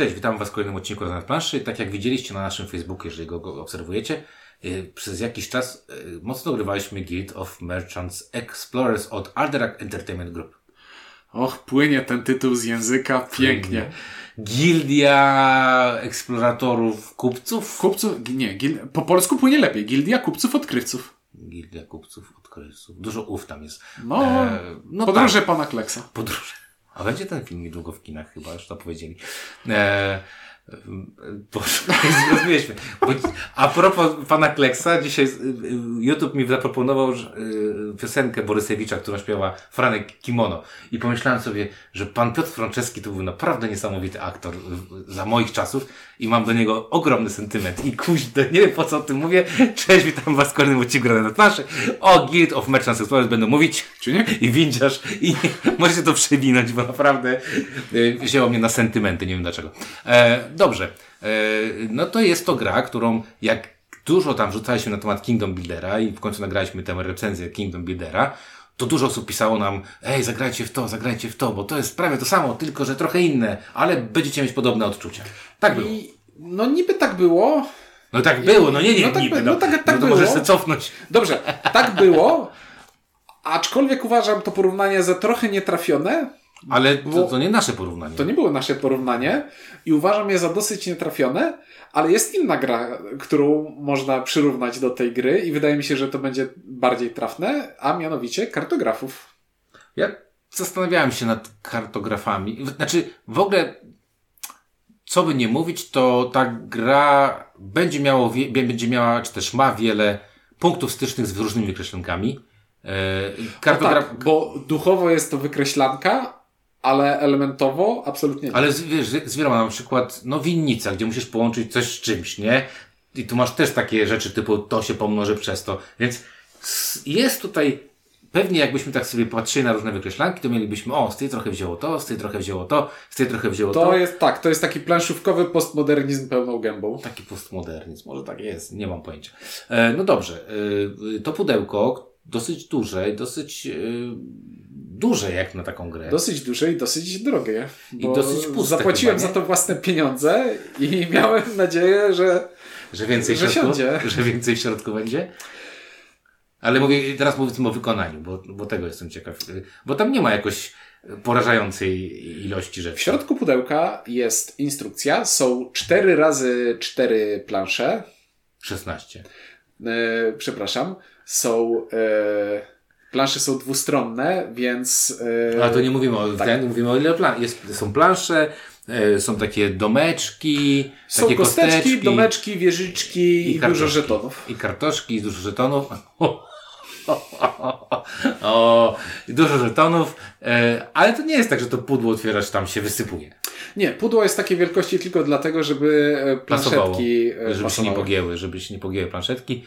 Cześć, witam Was w kolejnym odcinku na planszy. Tak jak widzieliście na naszym Facebooku, jeżeli go, go obserwujecie, yy, przez jakiś czas yy, mocno ugrywaliśmy Guild of Merchants Explorers od Alderac Entertainment Group. Och, płynie ten tytuł z języka pięknie. Gildia eksploratorów kupców? Kupców, nie, gil, po polsku płynie lepiej. Gildia kupców odkrywców. Gildia kupców odkrywców. Dużo ów tam jest. No, E, no podróże tak. pana Kleksa. Podróże. A będzie ten film niedługo w kinach chyba, już to powiedzieli. E, Boże, zrozumieliśmy. Bo, a propos pana Kleksa, dzisiaj y, YouTube mi zaproponował y, piosenkę Borysewicza, którą śpiewa Franek Kimono. I pomyślałem sobie, że pan Piotr Franceski to był naprawdę niesamowity aktor za moich czasów i mam do niego ogromny sentyment. I kuźno, nie wiem po co o tym mówię. Cześć, witam was w kolejnym odcinku na twarzy. O Guild of Merchants Explorers będą mówić. Czy nie? I windziarz. I możecie to przewinąć, bo naprawdę y, wzięło mnie na sentymenty, nie wiem dlaczego. E, dobrze. E, no to jest to gra, którą jak dużo tam rzucaliśmy na temat Kingdom Buildera i w końcu nagraliśmy tę recenzję Kingdom Buildera, to dużo osób pisało nam, ej, zagrajcie w to, zagrajcie w to, bo to jest prawie to samo, tylko że trochę inne, ale będziecie mieć podobne odczucia. Tak było. I, no niby tak było. No tak było, no nie, nie, no tak niby, by- no, no tak- tak no to możesz było. sobie cofnąć. Dobrze, tak było. Aczkolwiek uważam to porównanie za trochę nietrafione. Ale to, to nie nasze porównanie. To nie było nasze porównanie i uważam je za dosyć nietrafione, ale jest inna gra, którą można przyrównać do tej gry i wydaje mi się, że to będzie bardziej trafne, a mianowicie kartografów. Ja zastanawiałem się nad kartografami. Znaczy, w ogóle, co by nie mówić, to ta gra będzie, miało, będzie miała, czy też ma wiele punktów stycznych z różnymi wykreślonkami. E, kartograf... Tak, bo duchowo jest to wykreślanka, ale elementowo absolutnie nie. Ale z, wiesz, z wieloma, na przykład, no winnica, gdzie musisz połączyć coś z czymś, nie? I tu masz też takie rzeczy typu to się pomnoży przez to. Więc jest tutaj, pewnie jakbyśmy tak sobie patrzyli na różne wykreślanki, to mielibyśmy, o, z tej trochę wzięło to, z tej trochę wzięło to, z tej trochę wzięło to. To jest tak, to jest taki planszówkowy postmodernizm pełną gębą. Taki postmodernizm, może tak jest, nie mam pojęcia. E, no dobrze, e, to pudełko dosyć duże dosyć e, duże jak na taką grę. Dosyć duże i dosyć drogie. Bo dosyć puste Zapłaciłem chyba, za to własne pieniądze i miałem nadzieję, że Że więcej, Że w środku, siądzie. że więcej w środku będzie? Ale mówię, teraz mówię o wykonaniu, bo, bo tego jestem ciekaw. Bo tam nie ma jakoś porażającej ilości rzeczy. w środku pudełka jest instrukcja. Są 4 razy 4 plansze. 16. E, przepraszam. Są. E, plansze są dwustronne, więc. E, Ale to nie mówimy o tak. ten, mówimy o ile plan. Jest, są plansze, e, są takie domeczki, Są takie kosteczki, kosteczki, domeczki, wieżyczki i, dużo kartoszki. żetonów. I kartoszki, i dużo żetonów. O, i dużo żetonów, e, ale to nie jest tak, że to pudło otwierasz, tam się wysypuje. Nie, pudło jest takiej wielkości tylko dlatego, żeby Pasowało, planszetki e, żeby się nie pasowały. pogięły, żeby się nie pogięły planszetki,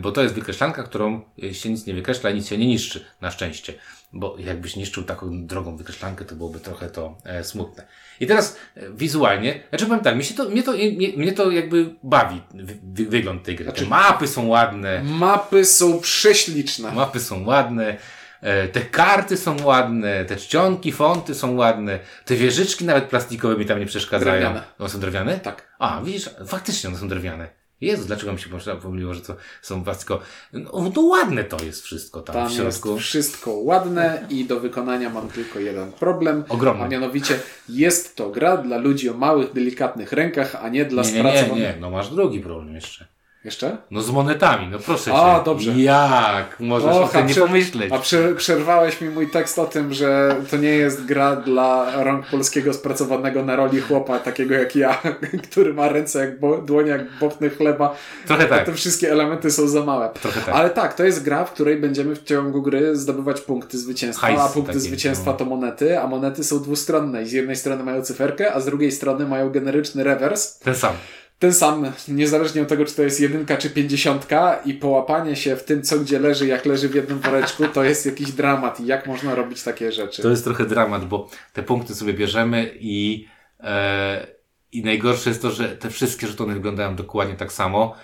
bo to jest wykreślanka, którą e, się nic nie wykreśla i nic się nie niszczy, na szczęście. Bo jakbyś niszczył taką drogą wykreślankę, to byłoby trochę to e, smutne. I teraz e, wizualnie, znaczy powiem tak, mi się to, mnie, to, mnie, mnie to jakby bawi, wy, wy, wygląd tej gry. Znaczy- Te mapy są ładne, Mapy są prześliczne. mapy są ładne, e, te karty są ładne, te czcionki, fonty są ładne, te wieżyczki nawet plastikowe mi tam nie przeszkadzają. Drewniane. One są drewniane? Tak. A, widzisz, faktycznie one są drewniane. Jezu, dlaczego mi się pomyliło, że to są plastikowe? No, no ładne to jest wszystko tam, Tam w środku. jest wszystko ładne i do wykonania mam tylko jeden problem. Ogromny. A mianowicie jest to gra dla ludzi o małych, delikatnych rękach, a nie dla Nie, nie, nie, nie, no masz drugi problem jeszcze. Jeszcze? No z monetami, no proszę A, cię. dobrze. Jak? Możesz o Och, tym a nie pomyśleć. A prze, przerwałeś mi mój tekst o tym, że to nie jest gra dla rąk polskiego spracowanego na roli chłopa, takiego jak ja, który ma ręce jak bo, dłonie jak bobny chleba. Trochę tak. te wszystkie elementy są za małe. Trochę tak. Ale tak, to jest gra, w której będziemy w ciągu gry zdobywać punkty zwycięstwa, Hajs a punkty zwycięstwa no. to monety, a monety są dwustronne z jednej strony mają cyferkę, a z drugiej strony mają generyczny rewers. Ten sam. Ten sam, niezależnie od tego, czy to jest jedynka, czy pięćdziesiątka i połapanie się w tym, co gdzie leży, jak leży w jednym woreczku, to jest jakiś dramat i jak można robić takie rzeczy. To jest trochę dramat, bo te punkty sobie bierzemy i, e, i najgorsze jest to, że te wszystkie żetony wyglądają dokładnie tak samo.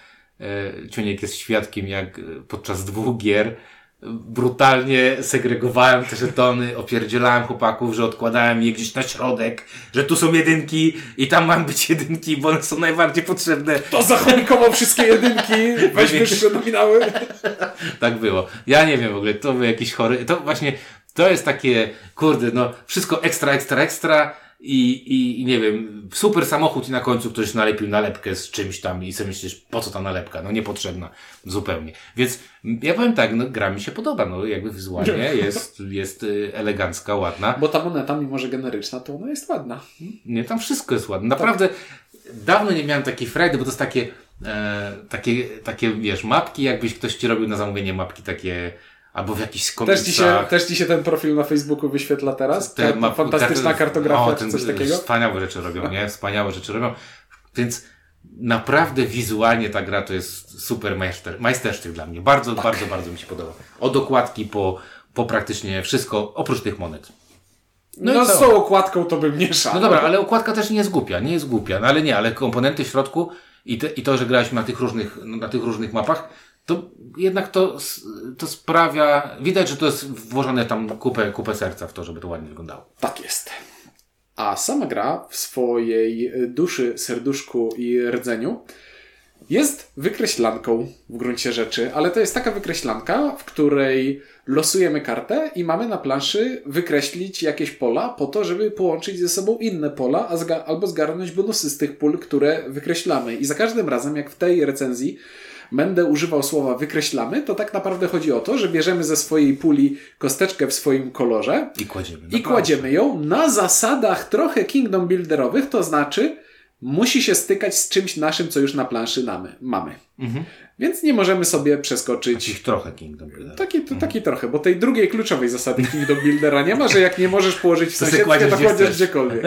E, Ciuniek jest świadkiem, jak podczas dwóch gier brutalnie segregowałem te żetony, opierdzielałem chłopaków, że odkładałem je gdzieś na środek, że tu są jedynki i tam mam być jedynki, bo one są najbardziej potrzebne. To zachomikował wszystkie jedynki, weź wyższe nominały. tak było. Ja nie wiem w ogóle, to był jakiś chory, to właśnie, to jest takie, kurde, no, wszystko ekstra, ekstra, ekstra, i, i, i nie wiem, super samochód i na końcu ktoś nalepił nalepkę z czymś tam i sobie myślisz, po co ta nalepka? No niepotrzebna zupełnie. Więc ja powiem tak, no gra mi się podoba, no jakby wizualnie jest, jest y, elegancka, ładna. Bo ta moneta, mimo że generyczna, to ona jest ładna. Nie, tam wszystko jest ładne. Naprawdę tak. dawno nie miałem takiej frajdy, bo to jest takie, e, takie, takie, wiesz, mapki, jakbyś ktoś ci robił na zamówienie mapki takie Albo w jakiś komiksach. Też ci, się, też ci się ten profil na Facebooku wyświetla teraz? Te, ma, fantastyczna te, kartografia, o, ten, coś takiego? Wspaniałe rzeczy robią, nie? Wspaniałe rzeczy robią. Więc naprawdę wizualnie ta gra to jest super majster, majstersztyk dla mnie. Bardzo, tak. bardzo, bardzo mi się podoba. Od okładki po, po praktycznie wszystko, oprócz tych monet. No, no z tą okładką to bym nie szał. No dobra, ale okładka też nie jest głupia, nie jest głupia. No ale nie, ale komponenty w środku i, te, i to, że graliśmy na tych różnych, na tych różnych mapach, to jednak to, to sprawia, widać, że to jest włożone tam kupę, kupę serca w to, żeby to ładnie wyglądało. Tak jest. A sama gra w swojej duszy, serduszku i rdzeniu jest wykreślanką w gruncie rzeczy, ale to jest taka wykreślanka, w której losujemy kartę i mamy na planszy wykreślić jakieś pola po to, żeby połączyć ze sobą inne pola albo zgarnąć bonusy z tych pól, które wykreślamy. I za każdym razem, jak w tej recenzji, będę używał słowa wykreślamy, to tak naprawdę chodzi o to, że bierzemy ze swojej puli kosteczkę w swoim kolorze i kładziemy, i kładziemy ją na zasadach trochę kingdom builderowych, to znaczy musi się stykać z czymś naszym, co już na planszy mamy. Mhm. Więc nie możemy sobie przeskoczyć. Takich trochę Kingdom Buildera. Taki, mhm. taki trochę, bo tej drugiej kluczowej zasady Kingdom Buildera nie ma, że jak nie możesz położyć w sąsiedztwie, to kładziesz gdziekolwiek.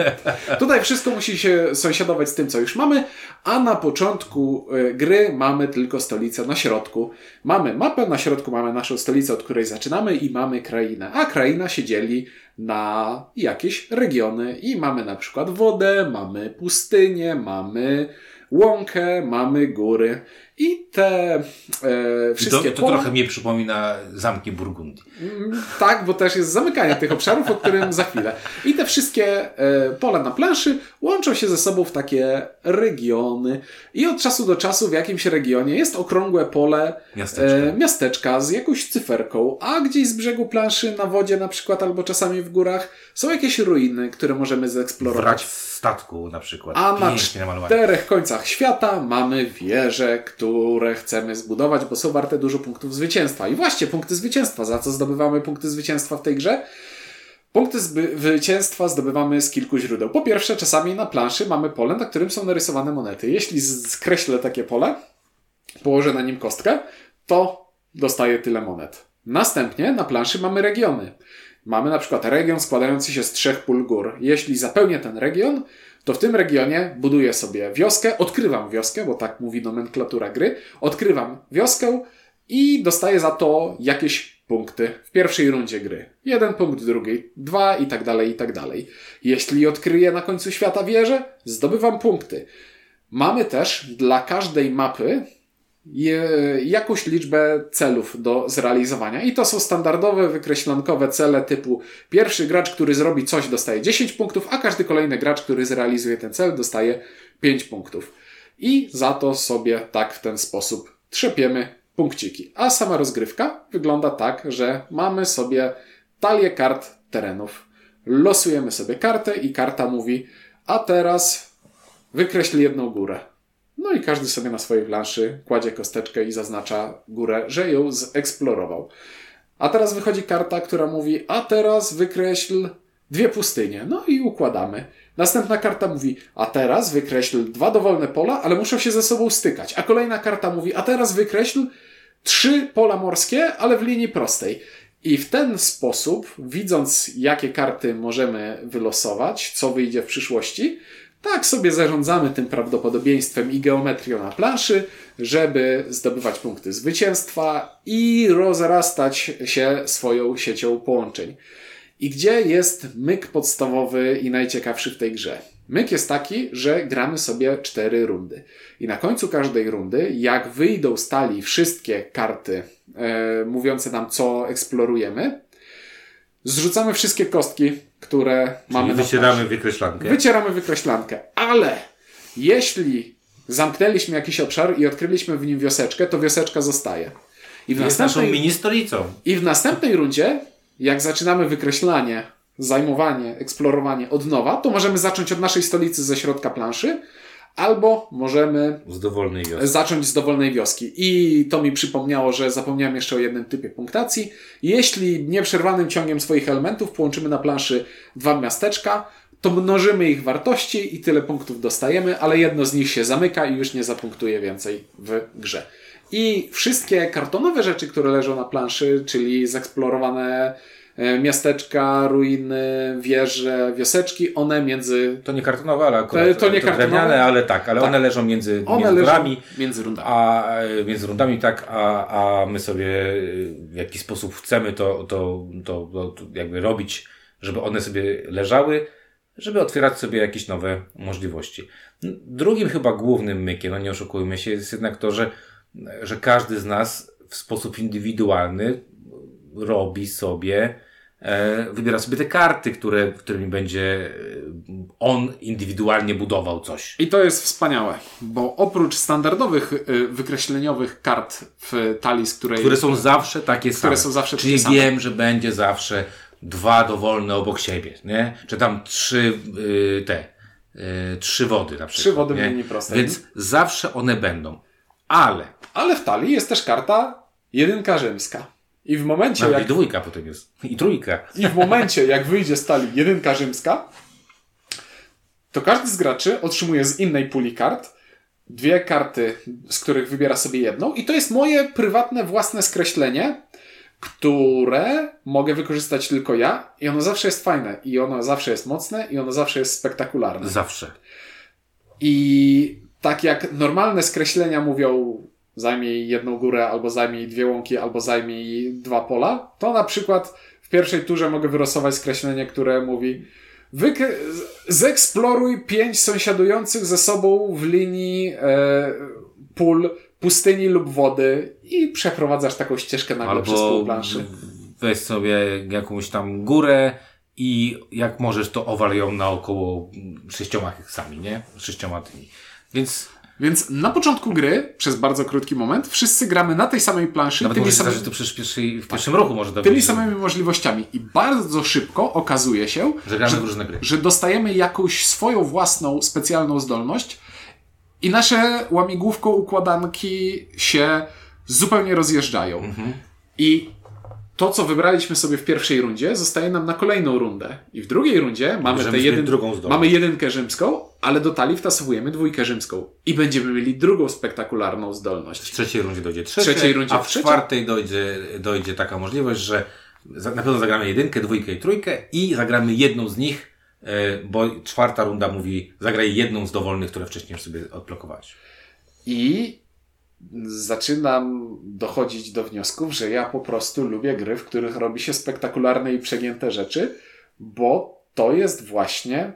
Tutaj wszystko musi się sąsiadować z tym, co już mamy, a na początku e, gry mamy tylko stolicę na środku. Mamy mapę, na środku mamy naszą stolicę, od której zaczynamy i mamy krainę. A kraina się dzieli na jakieś regiony i mamy na przykład wodę, mamy pustynię, mamy łąkę, mamy góry. I te e, wszystkie To, to pola... trochę mnie przypomina zamki Burgundii. Mm, tak, bo też jest zamykanie tych obszarów, o którym za chwilę. I te wszystkie e, pola na planszy łączą się ze sobą w takie regiony. I od czasu do czasu w jakimś regionie jest okrągłe pole miasteczka, e, miasteczka z jakąś cyferką, a gdzieś z brzegu planszy na wodzie na przykład albo czasami w górach są jakieś ruiny, które możemy zeksplorować. Wrak statku na przykład. A na czterech końcach świata mamy wieże, które chcemy zbudować, bo są warte dużo punktów zwycięstwa. I właśnie punkty zwycięstwa. Za co zdobywamy punkty zwycięstwa w tej grze? Punkty zwycięstwa zdobywamy z kilku źródeł. Po pierwsze, czasami na planszy mamy pole, na którym są narysowane monety. Jeśli skreślę takie pole, położę na nim kostkę, to dostaję tyle monet. Następnie na planszy mamy regiony. Mamy na przykład region składający się z trzech pól gór. Jeśli zapełnię ten region, to w tym regionie buduję sobie wioskę, odkrywam wioskę, bo tak mówi nomenklatura gry, odkrywam wioskę i dostaję za to jakieś punkty w pierwszej rundzie gry. Jeden punkt w drugiej, dwa i tak dalej, i tak dalej. Jeśli odkryję na końcu świata wieżę, zdobywam punkty. Mamy też dla każdej mapy jakąś liczbę celów do zrealizowania. I to są standardowe, wykreślonkowe cele typu pierwszy gracz, który zrobi coś, dostaje 10 punktów, a każdy kolejny gracz, który zrealizuje ten cel, dostaje 5 punktów. I za to sobie tak w ten sposób trzepiemy punkciki. A sama rozgrywka wygląda tak, że mamy sobie talię kart terenów. Losujemy sobie kartę i karta mówi, a teraz wykreśl jedną górę. No i każdy sobie na swojej planszy kładzie kosteczkę i zaznacza górę, że ją zeksplorował. A teraz wychodzi karta, która mówi, a teraz wykreśl dwie pustynie. No i układamy. Następna karta mówi, a teraz wykreśl dwa dowolne pola, ale muszą się ze sobą stykać. A kolejna karta mówi, a teraz wykreśl trzy pola morskie, ale w linii prostej. I w ten sposób, widząc jakie karty możemy wylosować, co wyjdzie w przyszłości, tak sobie zarządzamy tym prawdopodobieństwem i geometrią na planszy, żeby zdobywać punkty zwycięstwa i rozrastać się swoją siecią połączeń. I gdzie jest myk podstawowy i najciekawszy w tej grze? Myk jest taki, że gramy sobie cztery rundy. I na końcu każdej rundy, jak wyjdą z talii wszystkie karty e, mówiące nam, co eksplorujemy. Zrzucamy wszystkie kostki, które Czyli mamy wycieramy wykreślankę. Wycieramy wykreślankę, ale jeśli zamknęliśmy jakiś obszar i odkryliśmy w nim wioseczkę, to wioseczka zostaje. I w, jest naszą mini stolicą. I w następnej rundzie, jak zaczynamy wykreślanie, zajmowanie, eksplorowanie od nowa, to możemy zacząć od naszej stolicy ze środka planszy, albo możemy Z zacząć z dowolnej wioski. I to mi przypomniało, że zapomniałem jeszcze o jednym typie punktacji. Jeśli nieprzerwanym ciągiem swoich elementów połączymy na planszy dwa miasteczka, to mnożymy ich wartości i tyle punktów dostajemy, ale jedno z nich się zamyka i już nie zapunktuje więcej w grze. I wszystkie kartonowe rzeczy, które leżą na planszy, czyli zeksplorowane miasteczka, ruiny, wieże, wioseczki, one między To nie kartonowe, ale akurat To- to nie kartonowe. drewniane, ale tak, ale Tak. one leżą między, one między leżą rurami, między rundami. a e, między rundami tak, a, a my sobie e, w jakiś sposób chcemy to, to, to, to, to jakby robić, żeby one sobie leżały, żeby otwierać sobie jakieś nowe możliwości. Drugim chyba głównym mykiem, no nie oszukujmy się, jest jednak to, że, że każdy z nas w sposób indywidualny robi sobie, e, wybiera sobie te karty, które, którymi będzie e, on indywidualnie budował coś. I to jest wspaniałe, bo oprócz standardowych y, wykreśleniowych kart w talii, z której Które są zawsze takie same. są zawsze Czyli takie same. wiem, że będzie zawsze dwa dowolne obok siebie, nie? Czy tam trzy te, y, trzy wody na przykład. Trzy wody w nie? linii prostej. Więc zawsze one będą. Ale, Ale w talii jest też karta jedynka rzymska. I w momencie, nawet jak, i dwójka potem jest. I trójka. i w momencie, jak wyjdzie z talii jedynka rzymska, to każdy z graczy otrzymuje z innej puli kart dwie karty, z których wybiera sobie jedną. I to jest moje prywatne, własne skreślenie, które mogę wykorzystać tylko ja. I ono zawsze jest fajne. I ono zawsze jest mocne. I ono zawsze jest spektakularne. Zawsze. I tak jak normalne skreślenia mówią zajmij jedną górę, albo zajmij dwie łąki, albo zajmij dwa pola, to na przykład w pierwszej turze mogę wylosować skreślenie, które mówi wyk- z- zeeksploruj pięć sąsiadujących ze sobą w linii e, pól pustyni lub wody i przeprowadzasz taką ścieżkę nagle przez pół Albo planszy. weź sobie jakąś tam górę i jak możesz, to owal ją naokoło sześcioma heksami, nie? Sześcioma tymi. Więc Więc na początku gry, przez bardzo krótki moment, wszyscy gramy na tej samej planszy, nawet tymi samymi- to przecież w, pierwszym roku może to tymi samymi możliwościami. I bardzo szybko okazuje się, że gramy w różne gry. że dostajemy jakąś swoją własną specjalną zdolność i nasze łamigłówką układanki się zupełnie rozjeżdżają. Mhm. I to, co wybraliśmy sobie w pierwszej rundzie, zostaje nam na kolejną rundę. I w drugiej rundzie mamy, tę jedyn... mamy jedynkę rzymską, ale do talii wtasowujemy dwójkę rzymską. I będziemy mieli drugą spektakularną zdolność. W trzeciej rundzie dojdzie trzecie, trzeciej rundzie a w trzecia. czwartej dojdzie, dojdzie taka możliwość, że na pewno zagramy jedynkę, dwójkę i trójkę i zagramy jedną z nich, e, bo czwarta runda mówi zagraj jedną z dowolnych, które wcześniej sobie odblokowałeś. I zaczynam dochodzić do wniosków, że ja po prostu lubię gry, w których robi się spektakularne i przegięte rzeczy, bo to jest właśnie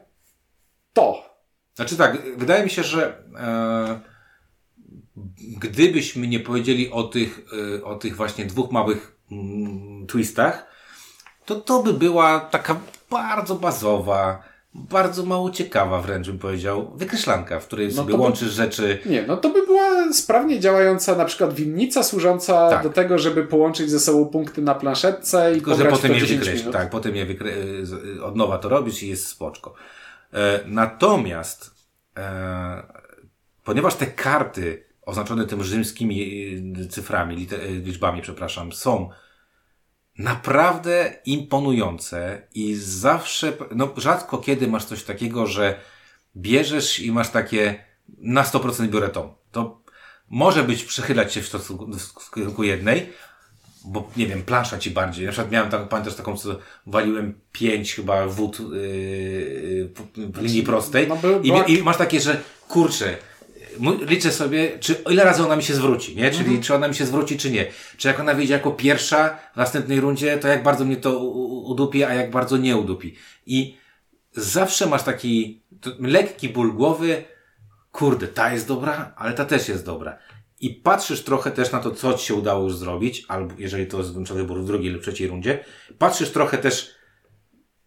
to. Znaczy tak, wydaje mi się, że e, gdybyśmy nie powiedzieli o tych, e, o tych właśnie dwóch małych mm, twistach, to to by była taka bardzo bazowa, bardzo mało ciekawa wręcz bym powiedział, wykreślanka, w której No sobie by- łączysz rzeczy. Nie, no to by była sprawnie działająca na przykład winnica służąca Tak. do tego, żeby połączyć ze sobą punkty na planszetce i Tylko, że potem je to 10 wykreślisz. Tak, potem je wykre... od nowa to robisz i jest spoczko. E, natomiast, e, ponieważ te karty oznaczone tym rzymskimi e, cyframi, liczbami, przepraszam, są naprawdę imponujące i zawsze, no rzadko kiedy masz coś takiego, że bierzesz i masz takie na 100% biorę tą. To może być przychylać się w stosunku jednej, bo nie wiem, plansza ci bardziej. Na przykład miałem tak, pamiętasz taką, co waliłem pięć chyba wód yy, w linii prostej no by- I, i masz takie, że kurczę, liczę sobie, czy ile razy ona mi się zwróci, nie? Czyli czy ona mi się zwróci, czy nie. Czy jak ona wyjdzie jako pierwsza w następnej rundzie, to jak bardzo mnie to udupi, a jak bardzo nie udupi. I zawsze masz taki lekki ból głowy, kurde, ta jest dobra, ale ta też jest dobra. I patrzysz trochę też na to, co ci się udało już zrobić, albo jeżeli to jest wybór w drugiej lub trzeciej rundzie, patrzysz trochę też,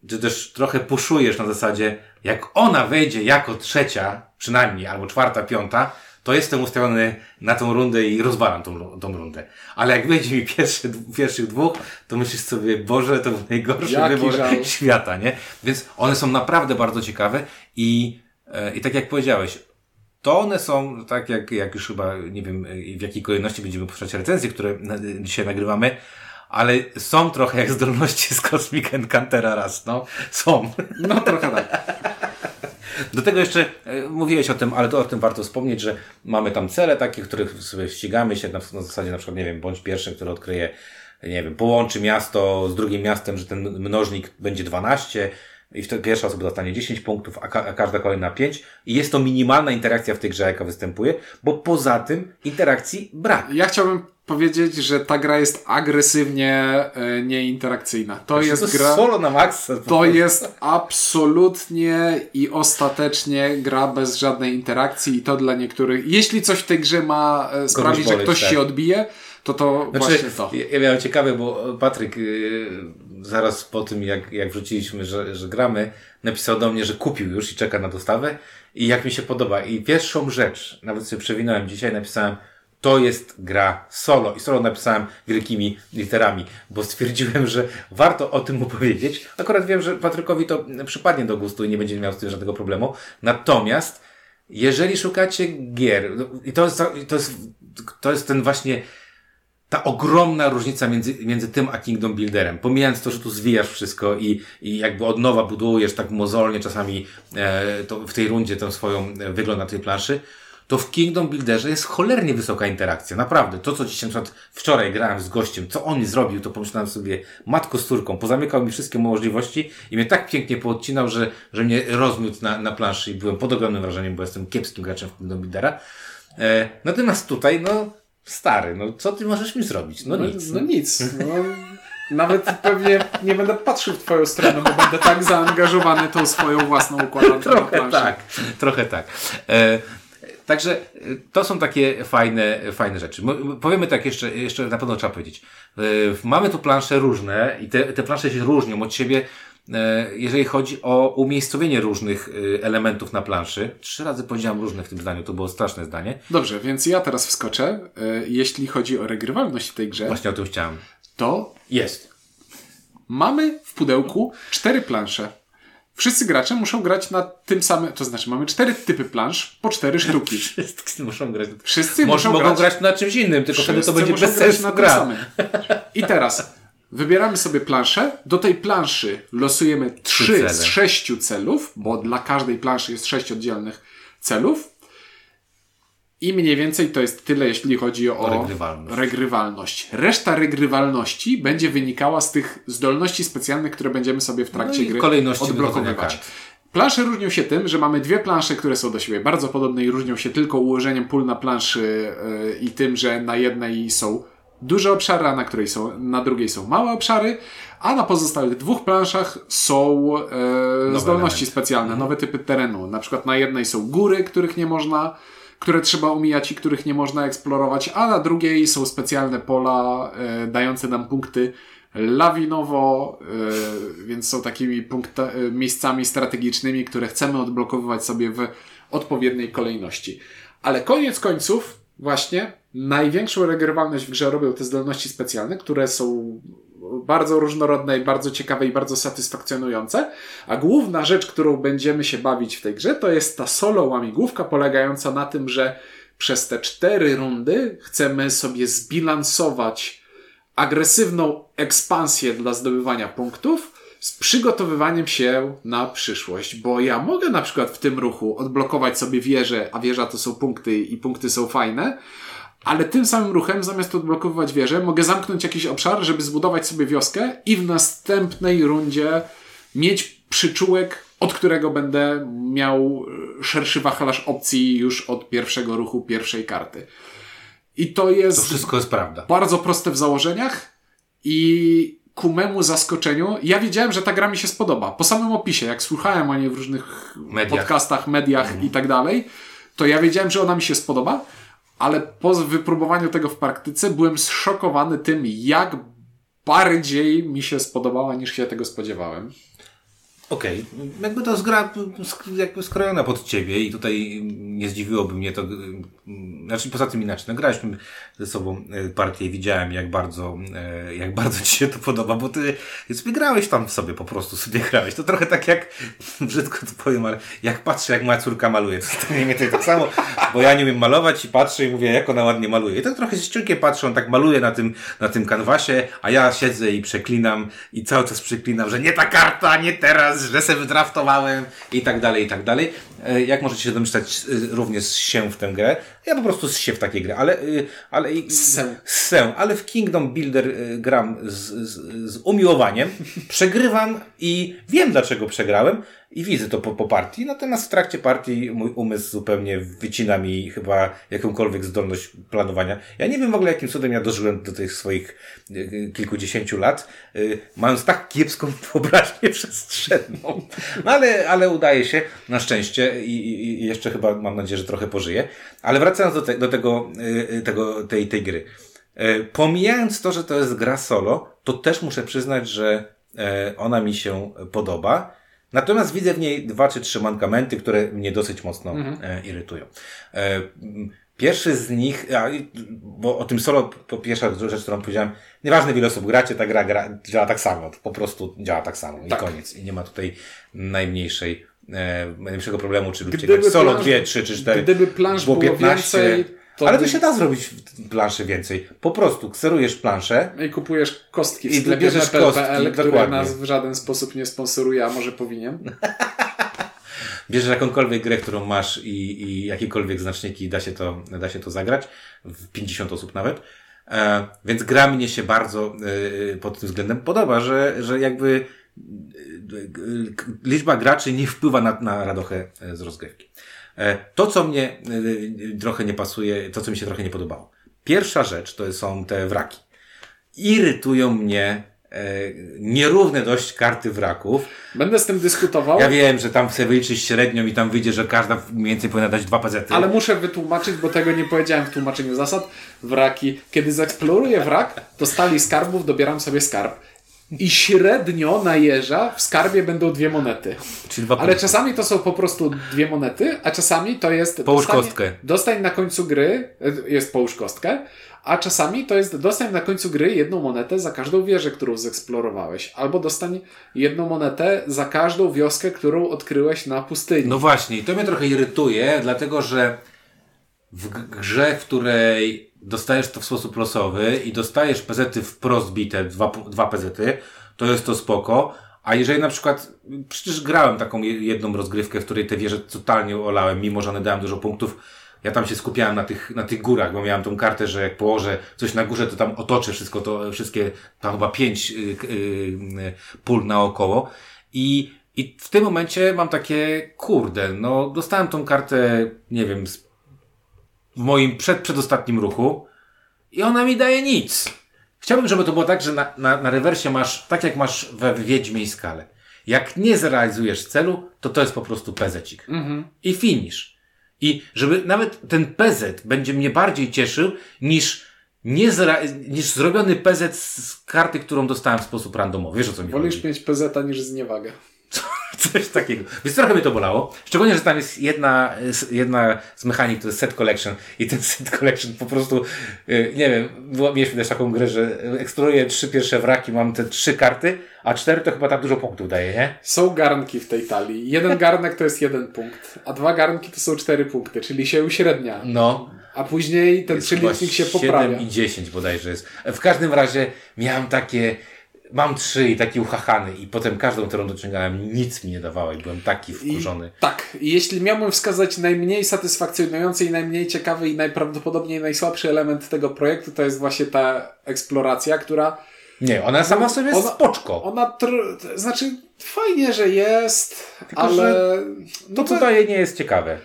czy też trochę puszujesz na zasadzie, jak ona wejdzie jako trzecia, przynajmniej, albo czwarta, piąta, to jestem ustawiony na tą rundę i rozwalam tą, tą rundę. Ale jak będzie mi pierwszy, pierwszych dwóch, to myślisz sobie, Boże, to był najgorszy Jaki wybór żał. świata, nie? Więc one są naprawdę bardzo ciekawe i, e, i tak jak powiedziałeś, to one są, tak jak, jak już chyba, nie wiem w jakiej kolejności będziemy puszczać recenzje, które dzisiaj nagrywamy, ale są trochę jak zdolności z Cosmic Encountera raz, no. Są. No trochę tak. Do tego jeszcze e, mówiłeś o tym, ale to o tym warto wspomnieć, że mamy tam cele takie, których sobie ścigamy się na, na zasadzie na przykład, nie wiem, bądź pierwszy, który odkryje, nie wiem, połączy miasto z drugim miastem, że ten mnożnik będzie 12 i wtedy pierwsza osoba dostanie 10 punktów, a, ka a każda kolejna 5 i jest to minimalna interakcja w tej grze, jaka występuje, bo poza tym interakcji brak. Ja chciałbym powiedzieć, że ta gra jest agresywnie e, nieinterakcyjna. To jest gra. solo na maksa. To jest absolutnie i ostatecznie gra bez żadnej interakcji i to dla niektórych. Jeśli coś w tej grze ma e, sprawić, że ktoś tak. się odbije, to to Znaczy, właśnie to. Ja, miałem ciekawe, bo Patryk yy, zaraz po tym, jak, jak wrzuciliśmy, że, że gramy, napisał do mnie, że kupił już i czeka na dostawę i jak mi się podoba. I pierwszą rzecz, nawet sobie przewinąłem dzisiaj, napisałem, to jest gra solo. I solo napisałem wielkimi literami, bo stwierdziłem, że warto o tym opowiedzieć. Akurat wiem, że Patrykowi to przypadnie do gustu i nie będzie miał z tym żadnego problemu. Natomiast, jeżeli szukacie gier, no, i to jest, to jest, to jest ten właśnie ta ogromna różnica między, między tym a Kingdom Builderem. Pomijając to, że tu zwijasz wszystko i, i jakby od nowa budujesz tak mozolnie czasami e, to w tej rundzie ten swoją e, wygląd na tej planszy, to w Kingdom Builderze jest cholernie wysoka interakcja. Naprawdę. To, co dzisiaj na przykład wczoraj grałem z gościem, co on mi zrobił, to pomyślałem sobie, matko z córką, pozamykał mi wszystkie możliwości i mnie tak pięknie poodcinał, że, że mnie rozmiótł na, na planszy i byłem pod ogromnym wrażeniem, bo jestem kiepskim graczem w Kingdom Buildera. E, natomiast tutaj, no, stary, no co ty możesz mi zrobić? No, No nic. No nic. No, nawet pewnie nie będę patrzył w twoją stronę, bo będę tak zaangażowany tą swoją własną układanką Trochę tak, trochę tak. E, także e, to są takie fajne, fajne rzeczy. Powiemy tak jeszcze, jeszcze na pewno trzeba powiedzieć. E, mamy tu plansze różne i te, te plansze się różnią od siebie, jeżeli chodzi o umiejscowienie różnych e, elementów na planszy. Trzy razy powiedziałem różne w tym zdaniu, to było straszne zdanie. Dobrze, więc ja teraz wskoczę. E, Jeśli chodzi o regrywalność w tej grze, Właśnie o tym chciałem. to Jest. mamy w pudełku cztery plansze. Wszyscy gracze muszą grać na tym samym, to znaczy mamy cztery typy plansz, po cztery sztuki. Wszyscy muszą grać. Wszyscy Może muszą mogą grać, grać na czymś innym, tylko wtedy to będzie bez sensu gra. I teraz wybieramy sobie planszę. Do tej planszy losujemy trzy z sześciu celów, bo dla każdej planszy jest sześć oddzielnych celów. I mniej więcej to jest tyle, jeśli chodzi o, regrywalność. regrywalność. Reszta regrywalności będzie wynikała z tych zdolności specjalnych, które będziemy sobie w trakcie No gry kolejności odblokowywać. Plansze różnią się tym, że mamy dwie plansze, które są do siebie bardzo podobne i różnią się tylko ułożeniem pól na planszy yy, i tym, że na jednej są duże obszary, a na, której są, na drugiej są małe obszary, a na pozostałych dwóch planszach są yy, zdolności elementy. specjalne, nowe typy terenu. Na przykład na jednej są góry, których nie można które trzeba omijać i których nie można eksplorować, a na drugiej są specjalne pola e, dające nam punkty lawinowo, e, więc są takimi punkta, e, miejscami strategicznymi, które chcemy odblokowywać sobie w odpowiedniej kolejności. Ale koniec końców, właśnie największą regrywalność w grze robią te zdolności specjalne, które są bardzo różnorodne i bardzo ciekawe i bardzo satysfakcjonujące. A główna rzecz, którą będziemy się bawić w tej grze, to jest ta solo łamigłówka polegająca na tym, że przez te cztery rundy chcemy sobie zbilansować agresywną ekspansję dla zdobywania punktów z przygotowywaniem się na przyszłość, bo ja mogę na przykład w tym ruchu odblokować sobie wieżę, a wieża to są punkty i punkty są fajne, ale tym samym ruchem, zamiast odblokowywać wieżę, mogę zamknąć jakiś obszar, żeby zbudować sobie wioskę i w następnej rundzie mieć przyczółek, od którego będę miał e, szerszy wachlarz opcji już od pierwszego ruchu pierwszej karty. I to jest To wszystko jest prawda. bardzo proste w założeniach i ku memu zaskoczeniu, ja wiedziałem, że ta gra mi się spodoba. Po samym opisie, jak słuchałem o niej w różnych Mediach. podcastach, mediach i tak dalej, to ja wiedziałem, że ona mi się spodoba, ale po wypróbowaniu tego w praktyce byłem zszokowany tym, jak bardziej mi się spodobała niż się tego spodziewałem. Okej, jakby to zgra, jakby skrojona pod ciebie i tutaj nie zdziwiłoby mnie to, znaczy poza tym inaczej, no graliśmy ze sobą y, partię widziałem jak bardzo, y, jak bardzo ci się to podoba, bo ty, sobie grałeś tam sobie, po prostu sobie grałeś. To trochę tak jak, brzydko to powiem, ale jak patrzę jak moja córka maluje, to jest mniej więcej tak samo, bo ja nie umiem malować i patrzę i mówię jak ona ładnie maluje. I tak trochę z ciunkiem patrzę, on tak maluje na tym, na tym kanwasie, a ja siedzę i przeklinam i cały czas przeklinam, że nie ta karta, nie teraz, że se wydraftowałem i tak dalej, i tak dalej. E, Jak możecie się domyślać, e, również się w tę grę. Ja po prostu się w takie gry, ale, e, ale Ssę. ale w Kingdom Builder e, gram z, z, z umiłowaniem. Przegrywam i wiem dlaczego przegrałem i widzę to po, po partii, natomiast w trakcie partii mój umysł zupełnie wycina mi chyba jakąkolwiek zdolność planowania. Ja nie wiem w ogóle jakim cudem ja dożyłem do tych swoich e, kilkudziesięciu lat, mając tak kiepską wyobraźnię przestrzenną. No ale, ale udaje się, na szczęście i, i, jeszcze chyba mam nadzieję, że trochę pożyję. Ale wracając do, te, do tego, e, e, tego, tej, tej gry. E, Pomijając to, że to jest gra solo, to też muszę przyznać, że e, ona mi się podoba. Natomiast widzę w niej dwa czy trzy mankamenty, które mnie dosyć mocno irytują. E, m, Pierwszy z nich, bo o tym solo, po pierwsza rzecz, którą powiedziałem, nieważne ile osób gracie, ta gra, gra działa tak samo, po prostu działa tak samo i Tak. koniec. I nie ma tutaj najmniejszej, e, problemu, czy lubicie grać solo plansz- dwie, trzy czy cztery. Gdyby plansz było, więcej, to Ale to się da zrobić w planszy więcej. Po prostu kserujesz planszę, I kupujesz kostki w I sklepie bierzesz kostki, który dokładnie. nas w żaden sposób nie sponsoruje, a może powinien. bierzesz jakąkolwiek grę, którą masz i, i jakiekolwiek znaczniki da się to, da się to zagrać, w 50 osób nawet. E, więc gra mnie się bardzo e, pod tym względem podoba, że, że jakby e, liczba graczy nie wpływa na, na radochę e, z rozgrywki. E, to, co mnie e, trochę nie pasuje, to, co mi się trochę nie podobało. Pierwsza rzecz to są te wraki. Irytują mnie nierówne dość karty wraków. Będę z tym dyskutował, Ja wiem, że tam chcę wyliczyć średnią i tam wyjdzie, że każda mniej więcej powinna dać dwa pezety. ale muszę wytłumaczyć, bo tego nie powiedziałem w tłumaczeniu zasad. Wraki. Kiedy zaeksploruję wrak, to stali skarbów dobieram sobie skarb. I średnio na jeża w skarbie będą dwie monety. Czyli dwa Ale punkty. czasami to są po prostu dwie monety, a czasami to jest. Połóż dostań- kostkę. Dostań na końcu gry, e, jest połóż kostkę, a czasami to jest dostań na końcu gry jedną monetę za każdą wieżę, którą zeksplorowałeś. Albo dostań jedną monetę za każdą wioskę, którą odkryłeś na pustyni. No właśnie, i to mnie trochę irytuje, dlatego że w grze, w której dostajesz to w sposób losowy i dostajesz pezety wprost bite, dwa, dwa pezety, to jest to spoko. A jeżeli na przykład, przecież grałem taką je- jedną rozgrywkę, w której te wieże totalnie olałem, mimo że one dałem dużo punktów, ja tam się skupiałem na tych, na tych górach, bo miałem tą kartę, że jak położę coś na górze, to tam otoczę wszystko to, wszystkie, tam chyba pięć y, k- y, y, pól naokoło. I, I w tym momencie mam takie, kurde, no dostałem tą kartę, nie wiem, z- w moim przed, przedostatnim ruchu i ona mi daje nic. Chciałbym, żeby to było tak, że na, na, na rewersie masz, tak jak masz we Wiedźmie i Skale. Jak nie zrealizujesz celu, to to jest po prostu pezecik. I finish. I żeby nawet ten pezet będzie mnie bardziej cieszył niż, nie zra- niż zrobiony pezet z karty, którą dostałem w sposób randomowy. Wiesz o co mi Wolisz chodzi? mieć PZ niż zniewagę. Coś takiego. Więc trochę mnie to bolało. Szczególnie, że tam jest jedna, z- jedna z mechanik, to jest set collection i ten set collection po prostu, y, nie wiem, mieliśmy też taką grę, że eksploruję trzy pierwsze wraki, mam te trzy karty, a cztery to chyba tam dużo punktów daje, nie? Są garnki w tej talii. Jeden garnek to jest jeden punkt, a dwa garnki to są cztery punkty, czyli się uśrednia. No. A później ten Jest przelicznik chyba się 7 poprawia. i 10 bodajże jest. W każdym razie miałem takie, mam trzy i taki uchachany i potem każdą, którą dociągałem, nic mi nie dawało i byłem taki wkurzony. Tak, i jeśli miałbym wskazać najmniej satysfakcjonujący i najmniej ciekawy i najprawdopodobniej najsłabszy element tego projektu, to jest właśnie ta eksploracja, która Nie, ona sama w sobie jest Ona- spoczko. ona, tr- znaczy fajnie, że jest, Tylko, ale że no To, co daje, nie jest ciekawe.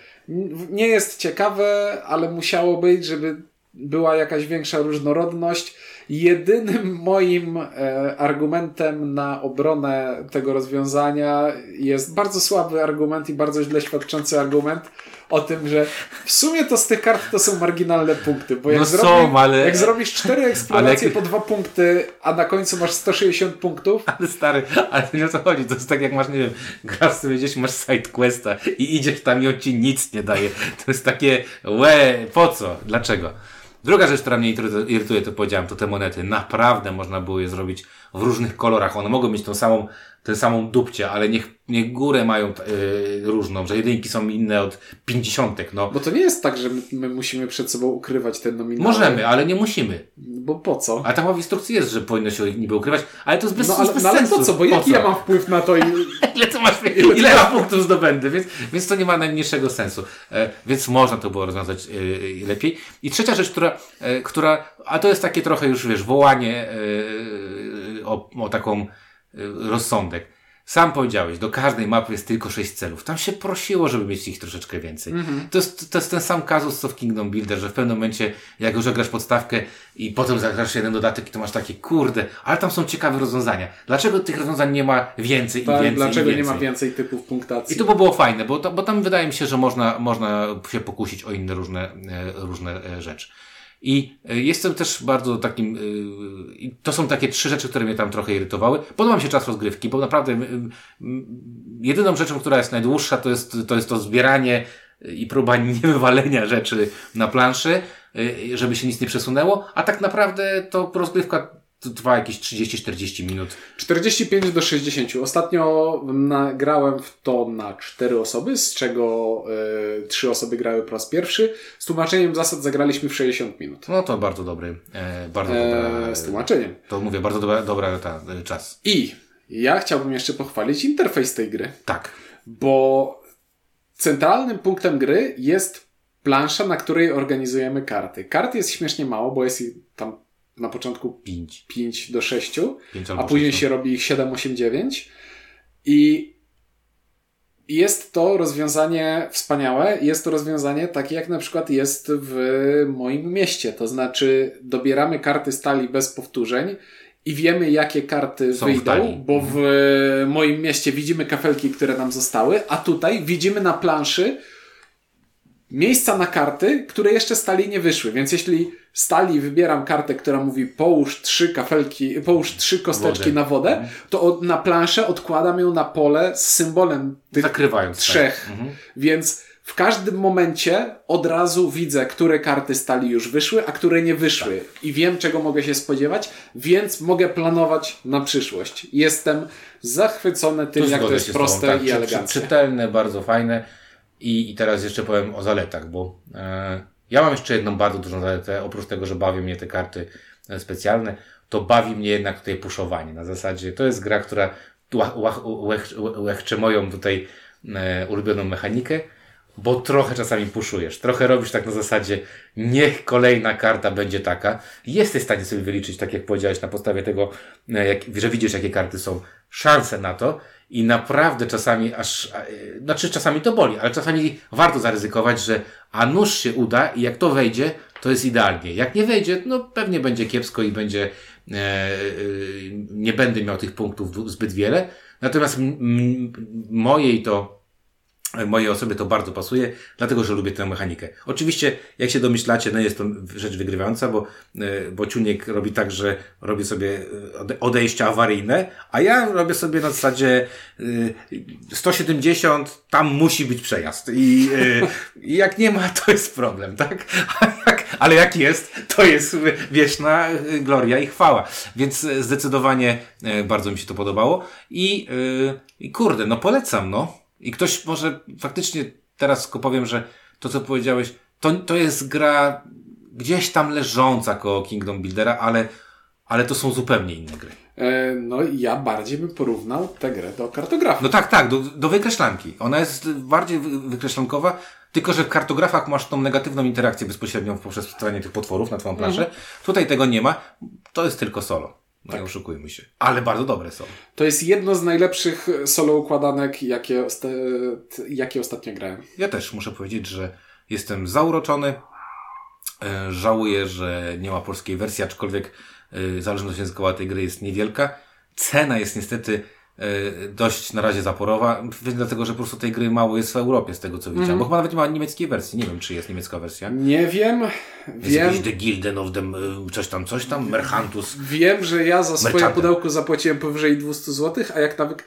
nie jest ciekawe, ale musiało być, żeby była jakaś większa różnorodność. Jedynym moim e, argumentem na obronę tego rozwiązania jest bardzo słaby argument i bardzo źle świadczący argument o tym, że w sumie to z tych kart to są marginalne punkty, bo jak, No zrobi, są, ale- jak zrobisz cztery eksploracje Ale- po dwa punkty, a na końcu masz 160 punktów, Ale stary, ale to nie o co chodzi. To jest tak jak masz, nie wiem, grasz sobie gdzieś, masz side questa i idziesz tam i on ci nic nie daje. To jest takie, łe, po co? Dlaczego? Druga rzecz, która mnie irytuje- to powiedziałem, to te monety. Naprawdę można było je zrobić w różnych kolorach. One mogą mieć tą samą, tę samą dupcie, ale niech, niech górę mają yy, różną, że jedynki są inne od pięćdziesiątek. No, bo to nie jest tak, że my, my musimy przed sobą ukrywać te nominały. możemy, ale nie musimy. Bo po co? A tam w instrukcji jest, że powinno się niby ukrywać, ale to jest bez, No ale, bez no, ale sensu. po co? Bo jaki ja mam wpływ na to? i- Ile to masz, ile ja punktów zdobędę, więc, więc to nie ma najmniejszego sensu. E, więc można to było rozwiązać e, lepiej. I trzecia rzecz, która, e, która, a to jest takie trochę już, wiesz, wołanie o, o taką rozsądek. Sam powiedziałeś, do każdej mapy jest tylko sześć celów. Tam się prosiło, żeby mieć ich troszeczkę więcej. To, jest, to jest ten sam kazus co w Kingdom Builder, że w pewnym momencie, jak już grasz podstawkę i potem zagrasz jeden dodatek i to masz takie, kurde, ale tam są ciekawe rozwiązania. Dlaczego tych rozwiązań nie ma więcej i Tak, więcej dlaczego i nie więcej? ma więcej typów punktacji? I to by było fajne, bo, to, bo tam wydaje mi się, że można, można się pokusić o inne różne, e, różne e, rzeczy. I e, jestem też bardzo takim, e, to są takie trzy rzeczy, które mnie tam trochę irytowały. Podoba mi się czas rozgrywki, bo naprawdę jedyną rzeczą, która jest najdłuższa, to jest to, jest to zbieranie i próba niewywalenia rzeczy na planszy, e, żeby się nic nie przesunęło, a tak naprawdę to rozgrywka trwa jakieś 30-40 minut. 45 do 60. Ostatnio nagrałem w to na 4 osoby, z czego y, 3 osoby grały po raz pierwszy. Z tłumaczeniem zasad zagraliśmy w 60 minut. No to bardzo dobry, e, bardzo dobra, E, z tłumaczeniem. to mówię, bardzo dobra, dobra ta, e, czas. I ja chciałbym jeszcze pochwalić interfejs tej gry, Tak. bo centralnym punktem gry jest plansza, na której organizujemy karty. Kart jest śmiesznie mało, bo jest tam na początku Pięć. 5 do 6. Pięć a albo później sześć, się robi ich 7, 8, 9 i jest to rozwiązanie wspaniałe. Jest to rozwiązanie takie, jak na przykład jest w moim mieście. To znaczy, dobieramy karty stali bez powtórzeń i wiemy, jakie karty Są w wyjdą, talii. bo w moim mieście widzimy kafelki, które nam zostały, a tutaj widzimy na planszy miejsca na karty, które jeszcze stali nie wyszły. Więc jeśli stali wybieram kartę, która mówi połóż trzy kafelki, połóż trzy kosteczki Wodę. na wodę, to od, na planszę odkładam ją na pole z symbolem tych Zakrywając. trzech. Tak. Mhm. Więc w każdym momencie od razu widzę, które karty stali już wyszły, a które nie wyszły. I wiem, czego mogę się spodziewać, więc mogę planować na przyszłość. Jestem zachwycony tym, Tu jak to jest proste tak, i czy- czy- eleganckie. Czytelne, bardzo fajne. I, I teraz jeszcze powiem o zaletach, bo e, ja mam jeszcze jedną bardzo dużą zaletę. Oprócz tego, że bawią mnie te karty e, specjalne, to bawi mnie jednak tutaj puszowanie. Na zasadzie to jest gra, która łechcze moją tutaj e, ulubioną mechanikę, bo trochę czasami puszujesz. Trochę robisz tak na zasadzie, niech kolejna karta będzie taka. Jesteś w stanie sobie wyliczyć, tak jak powiedziałeś, na podstawie tego, e, jak, że widzisz, jakie karty są, szanse na to i naprawdę czasami aż, e, znaczy czasami to boli, ale czasami warto zaryzykować, że a nuż się uda i jak to wejdzie, to jest idealnie. Jak nie wejdzie, no pewnie będzie kiepsko i będzie, e, e, nie będę miał tych punktów zbyt wiele. Natomiast mojej to mojej osobie to bardzo pasuje, dlatego że lubię tę mechanikę. Oczywiście, jak się domyślacie, no jest to rzecz wygrywająca, bo, e, bo Ciuniek robi tak, że robi sobie e, ode- odejścia awaryjne, a ja robię sobie na zasadzie e, 170, tam musi być przejazd. I, e, jak nie ma, to jest problem, tak? Ale jak jest, to jest wieczna e, gloria i chwała. Więc e, zdecydowanie e, bardzo mi się to podobało. I, e, i kurde, no polecam, no. I ktoś może faktycznie teraz tylko powiem, że to co powiedziałeś, to, to jest gra gdzieś tam leżąca koło Kingdom Buildera, ale, ale to są zupełnie inne gry. E, No i ja bardziej bym porównał tę grę do kartografu. No tak, tak, do, do wykreślanki. Ona jest bardziej wy- wykreślankowa, tylko że w kartografach masz tą negatywną interakcję bezpośrednią poprzez wstawianie tych potworów na twoją planszę. Tutaj tego nie ma. To jest tylko solo. No nie oszukujmy się. Ale bardzo dobre są. To jest jedno z najlepszych solo układanek, jakie, osta jakie ostatnio grałem. Ja też muszę powiedzieć, że jestem zauroczony. E, żałuję, że nie ma polskiej wersji, aczkolwiek e, zależność językowa tej gry jest niewielka. Cena jest niestety e, dość na razie zaporowa, dlatego że po prostu tej gry mało jest w Europie, z tego co widziałem. Bo chyba nawet nie ma niemieckiej wersji. Nie wiem, czy jest niemiecka wersja. Nie wiem. Jest Wiem, jakiś The Gilden of them, e, coś tam, coś tam, Merchantus. wiem, że ja za swoje pudełko zapłaciłem powyżej 200 zł, a jak nawet.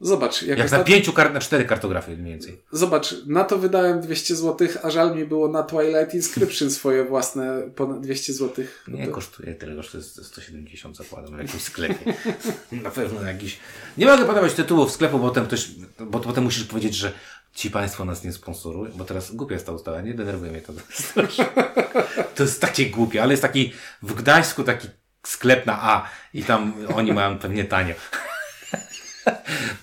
Zobacz, jak, Jak na pięciu, kart, na cztery kartografie mniej więcej. Zobacz, na to wydałem 200 zł, a żal mi było na Twilight Inscription swoje własne ponad 200 zł. Nie kosztuje tyle, kosztuje 170 zakładam w jakimś sklepie. na pewno jakiś. Nie mogę podawać tytułów sklepu, bo potem ktoś, bo potem musisz powiedzieć, że ci państwo nas nie sponsorują, bo teraz głupia jest ta ustawa, nie denerwuje mnie to. To jest takie głupie, ale jest taki w Gdańsku taki sklep na A i tam oni mają pewnie tanio.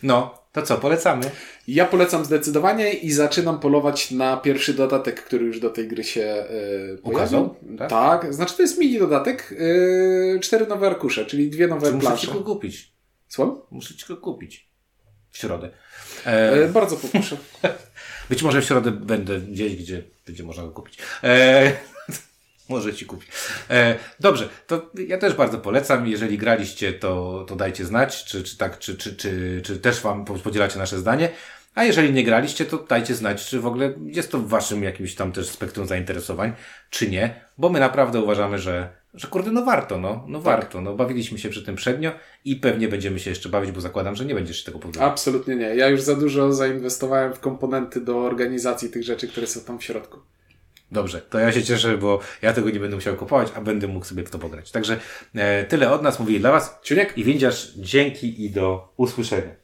No, to co, polecamy? Ja polecam zdecydowanie i zaczynam polować na pierwszy dodatek, który już do tej gry się yy, Ukazał, tak? Tak? znaczy to jest mini dodatek, yy, cztery nowe arkusze, czyli dwie nowe Czy muszę plansze. ci go kupić? Słucham? Muszę ci go kupić. W środę. E, Yy, bardzo poproszę. Być może w środę będę gdzieś, gdzie będzie można go kupić. E, może ci kupić. E, dobrze, to ja też bardzo polecam. Jeżeli graliście, to, to dajcie znać, czy, czy tak, czy, czy, czy, czy też wam podzielacie nasze zdanie. A jeżeli nie graliście, to dajcie znać, czy w ogóle jest to w waszym jakimś tam też spektrum zainteresowań, czy nie, bo my naprawdę uważamy, że, że kurde, no warto, no, no warto, no bawiliśmy się przy tym przednio i pewnie będziemy się jeszcze bawić, bo zakładam, że nie będziesz się tego powtarzał. Absolutnie nie. Ja już za dużo zainwestowałem w komponenty do organizacji tych rzeczy, które są tam w środku. Dobrze, to ja się cieszę, bo ja tego nie będę musiał kupować, a będę mógł sobie w to pograć. Także e, tyle od nas, mówili dla Was Ciuniek? i Windziarz, dzięki i do usłyszenia.